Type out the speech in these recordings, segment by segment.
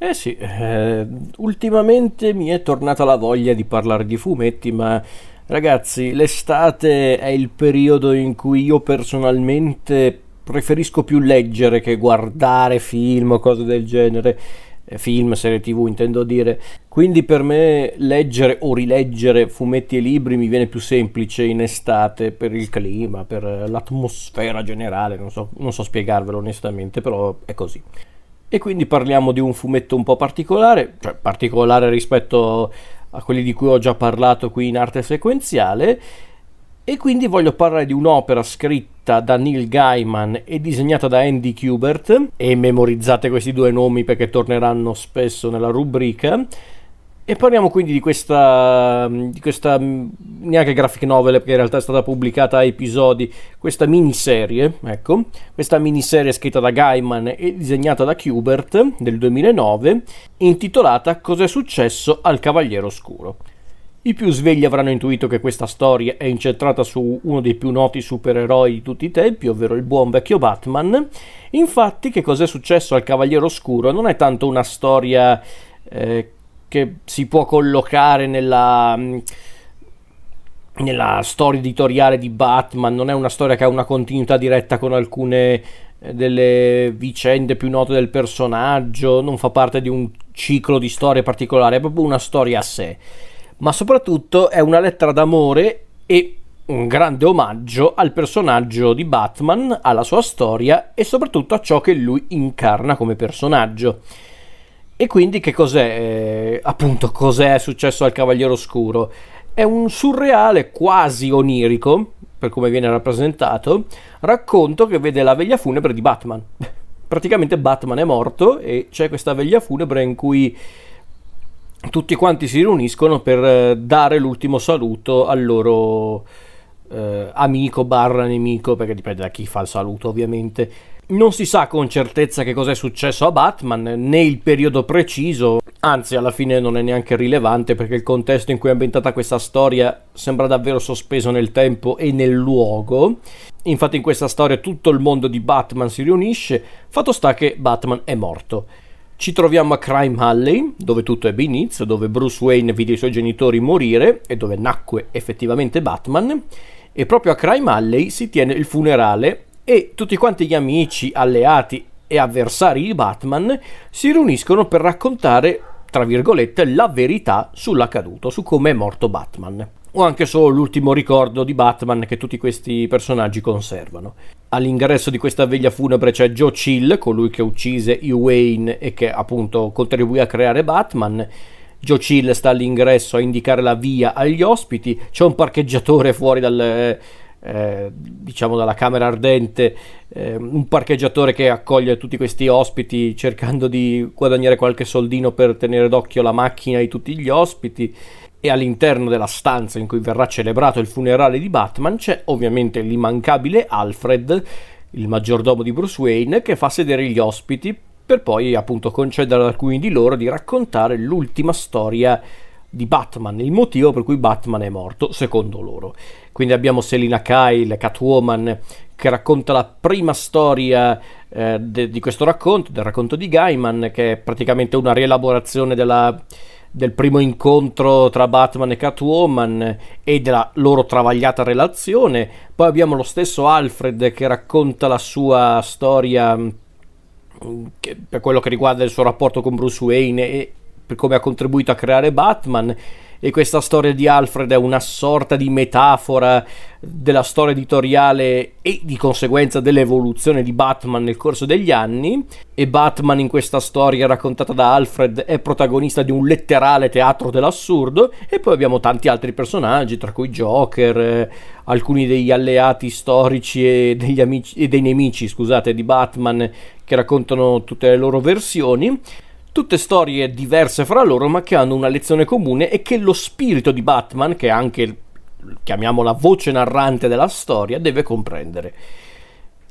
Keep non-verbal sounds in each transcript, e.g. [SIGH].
Eh sì, eh, ultimamente mi è tornata la voglia di parlare di fumetti, ma ragazzi, l'estate è il periodo in cui io personalmente preferisco più leggere che guardare film o cose del genere. Eh, film, serie tv intendo dire. Quindi per me leggere o rileggere fumetti e libri mi viene più semplice in estate per il clima, per l'atmosfera generale, non so, non so spiegarvelo onestamente, però è così. E quindi parliamo di un fumetto un po' particolare, cioè particolare rispetto a quelli di cui ho già parlato qui in arte sequenziale. E quindi voglio parlare di un'opera scritta da Neil Gaiman e disegnata da Andy Kubert. E memorizzate questi due nomi perché torneranno spesso nella rubrica e parliamo quindi di questa, di questa neanche graphic novel, perché in realtà è stata pubblicata a episodi, questa miniserie, ecco, questa miniserie scritta da Gaiman e disegnata da Kubert del 2009, intitolata Cos'è successo al Cavaliere Oscuro. I più svegli avranno intuito che questa storia è incentrata su uno dei più noti supereroi di tutti i tempi, ovvero il buon vecchio Batman. Infatti, che cos'è successo al Cavaliere Oscuro non è tanto una storia eh, che si può collocare nella, mm, nella storia editoriale di Batman, non è una storia che ha una continuità diretta con alcune eh, delle vicende più note del personaggio, non fa parte di un ciclo di storie particolare, è proprio una storia a sé. Ma soprattutto è una lettera d'amore e un grande omaggio al personaggio di Batman, alla sua storia e soprattutto a ciò che lui incarna come personaggio. E quindi che cos'è, eh, appunto, cos'è successo al Cavaliere Oscuro? È un surreale quasi onirico, per come viene rappresentato, racconto che vede la veglia funebre di Batman. [LAUGHS] Praticamente Batman è morto e c'è questa veglia funebre in cui tutti quanti si riuniscono per eh, dare l'ultimo saluto al loro eh, amico barra nemico, perché dipende da chi fa il saluto ovviamente non si sa con certezza che cosa è successo a Batman, né il periodo preciso, anzi alla fine non è neanche rilevante perché il contesto in cui è ambientata questa storia sembra davvero sospeso nel tempo e nel luogo. Infatti in questa storia tutto il mondo di Batman si riunisce, fatto sta che Batman è morto. Ci troviamo a Crime Alley, dove tutto ebbe inizio, dove Bruce Wayne vide i suoi genitori morire e dove nacque effettivamente Batman. E proprio a Crime Alley si tiene il funerale e tutti quanti gli amici, alleati e avversari di Batman si riuniscono per raccontare, tra virgolette, la verità sull'accaduto, su come è morto Batman. O anche solo l'ultimo ricordo di Batman che tutti questi personaggi conservano. All'ingresso di questa veglia funebre c'è Joe Chill, colui che uccise Hugh Wayne e che appunto contribuì a creare Batman. Joe Chill sta all'ingresso a indicare la via agli ospiti. C'è un parcheggiatore fuori dal eh, diciamo dalla camera ardente, eh, un parcheggiatore che accoglie tutti questi ospiti cercando di guadagnare qualche soldino per tenere d'occhio la macchina di tutti gli ospiti. E all'interno della stanza in cui verrà celebrato il funerale di Batman c'è ovviamente l'immancabile Alfred, il maggiordomo di Bruce Wayne, che fa sedere gli ospiti per poi appunto concedere ad alcuni di loro di raccontare l'ultima storia di Batman, il motivo per cui Batman è morto, secondo loro. Quindi abbiamo Selina Kyle, Catwoman, che racconta la prima storia eh, de- di questo racconto, del racconto di Gaiman, che è praticamente una rielaborazione della, del primo incontro tra Batman e Catwoman e della loro travagliata relazione. Poi abbiamo lo stesso Alfred che racconta la sua storia mm, che, per quello che riguarda il suo rapporto con Bruce Wayne e per come ha contribuito a creare Batman e questa storia di Alfred è una sorta di metafora della storia editoriale e di conseguenza dell'evoluzione di Batman nel corso degli anni e Batman in questa storia raccontata da Alfred è protagonista di un letterale teatro dell'assurdo e poi abbiamo tanti altri personaggi tra cui Joker, eh, alcuni degli alleati storici e, amici, e dei nemici scusate, di Batman che raccontano tutte le loro versioni tutte storie diverse fra loro ma che hanno una lezione comune e che lo spirito di Batman, che è anche, chiamiamola, voce narrante della storia, deve comprendere.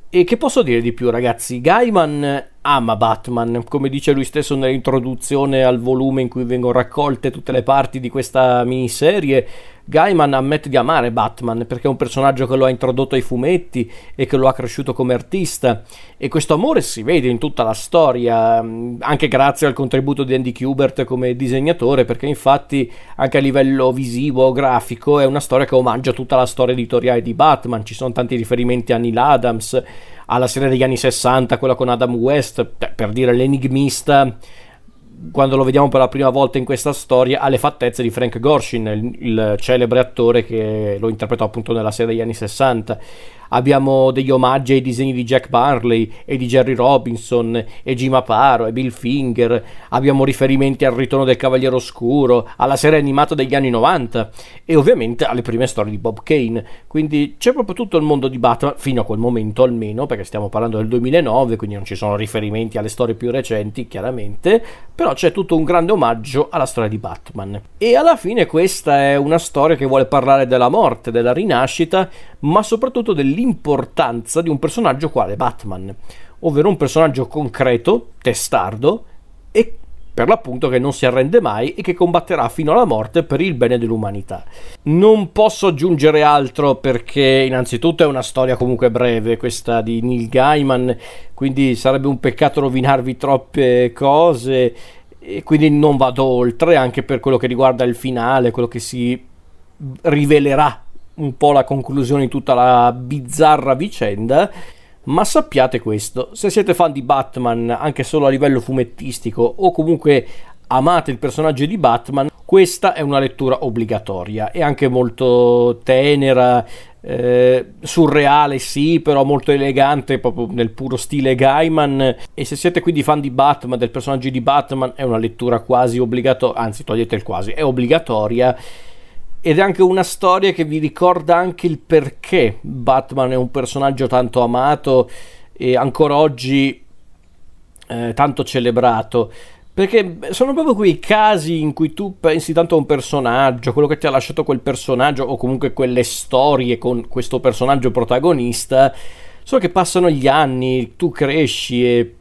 E che posso dire di più ragazzi? Gaiman ama Batman, come dice lui stesso nell'introduzione al volume in cui vengono raccolte tutte le parti di questa miniserie. Gaiman ammette di amare Batman perché è un personaggio che lo ha introdotto ai fumetti e che lo ha cresciuto come artista. E questo amore si vede in tutta la storia, anche grazie al contributo di Andy Kubert come disegnatore, perché infatti anche a livello visivo, grafico, è una storia che omaggia tutta la storia editoriale di Batman, ci sono tanti riferimenti a Neil Adams, alla serie degli anni 60, quella con Adam West, per dire l'enigmista quando lo vediamo per la prima volta in questa storia, ha le fattezze di Frank Gorshin, il, il celebre attore che lo interpretò appunto nella serie degli anni 60 abbiamo degli omaggi ai disegni di Jack Barley e di Jerry Robinson e Jim Aparo e Bill Finger, abbiamo riferimenti al ritorno del Cavaliere Oscuro, alla serie animata degli anni 90 e ovviamente alle prime storie di Bob Kane, quindi c'è proprio tutto il mondo di Batman fino a quel momento almeno, perché stiamo parlando del 2009, quindi non ci sono riferimenti alle storie più recenti chiaramente, però c'è tutto un grande omaggio alla storia di Batman. E alla fine questa è una storia che vuole parlare della morte, della rinascita, ma soprattutto dell'importanza di un personaggio quale Batman, ovvero un personaggio concreto, testardo e per l'appunto che non si arrende mai e che combatterà fino alla morte per il bene dell'umanità. Non posso aggiungere altro perché innanzitutto è una storia comunque breve questa di Neil Gaiman, quindi sarebbe un peccato rovinarvi troppe cose e quindi non vado oltre anche per quello che riguarda il finale, quello che si rivelerà un po' la conclusione di tutta la bizzarra vicenda. Ma sappiate questo, se siete fan di Batman anche solo a livello fumettistico o comunque amate il personaggio di Batman, questa è una lettura obbligatoria, è anche molto tenera, eh, surreale sì, però molto elegante proprio nel puro stile Gaiman e se siete quindi fan di Batman, del personaggio di Batman, è una lettura quasi obbligatoria, anzi togliete il quasi, è obbligatoria ed è anche una storia che vi ricorda anche il perché Batman è un personaggio tanto amato e ancora oggi eh, tanto celebrato. Perché sono proprio quei casi in cui tu pensi tanto a un personaggio, quello che ti ha lasciato quel personaggio, o comunque quelle storie con questo personaggio protagonista, solo che passano gli anni, tu cresci e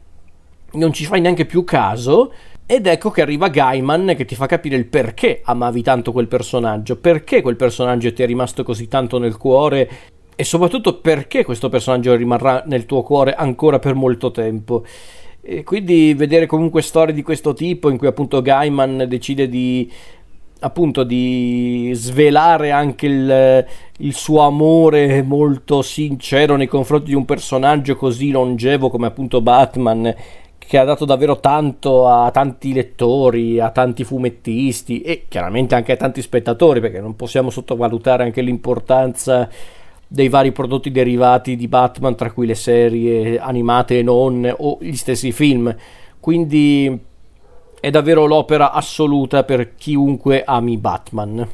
non ci fai neanche più caso, ed ecco che arriva Gaiman che ti fa capire il perché amavi tanto quel personaggio, perché quel personaggio ti è rimasto così tanto nel cuore e soprattutto perché questo personaggio rimarrà nel tuo cuore ancora per molto tempo. E quindi vedere comunque storie di questo tipo in cui appunto Gaiman decide di appunto di svelare anche il, il, suo amore molto sincero nei confronti di un personaggio così longevo come appunto Batman che ha dato davvero tanto a tanti lettori, a tanti fumettisti e chiaramente anche a tanti spettatori, perché non possiamo sottovalutare anche l'importanza dei vari prodotti derivati di Batman, tra cui le serie animate e non, o gli stessi film. Quindi è davvero l'opera assoluta per chiunque ami Batman.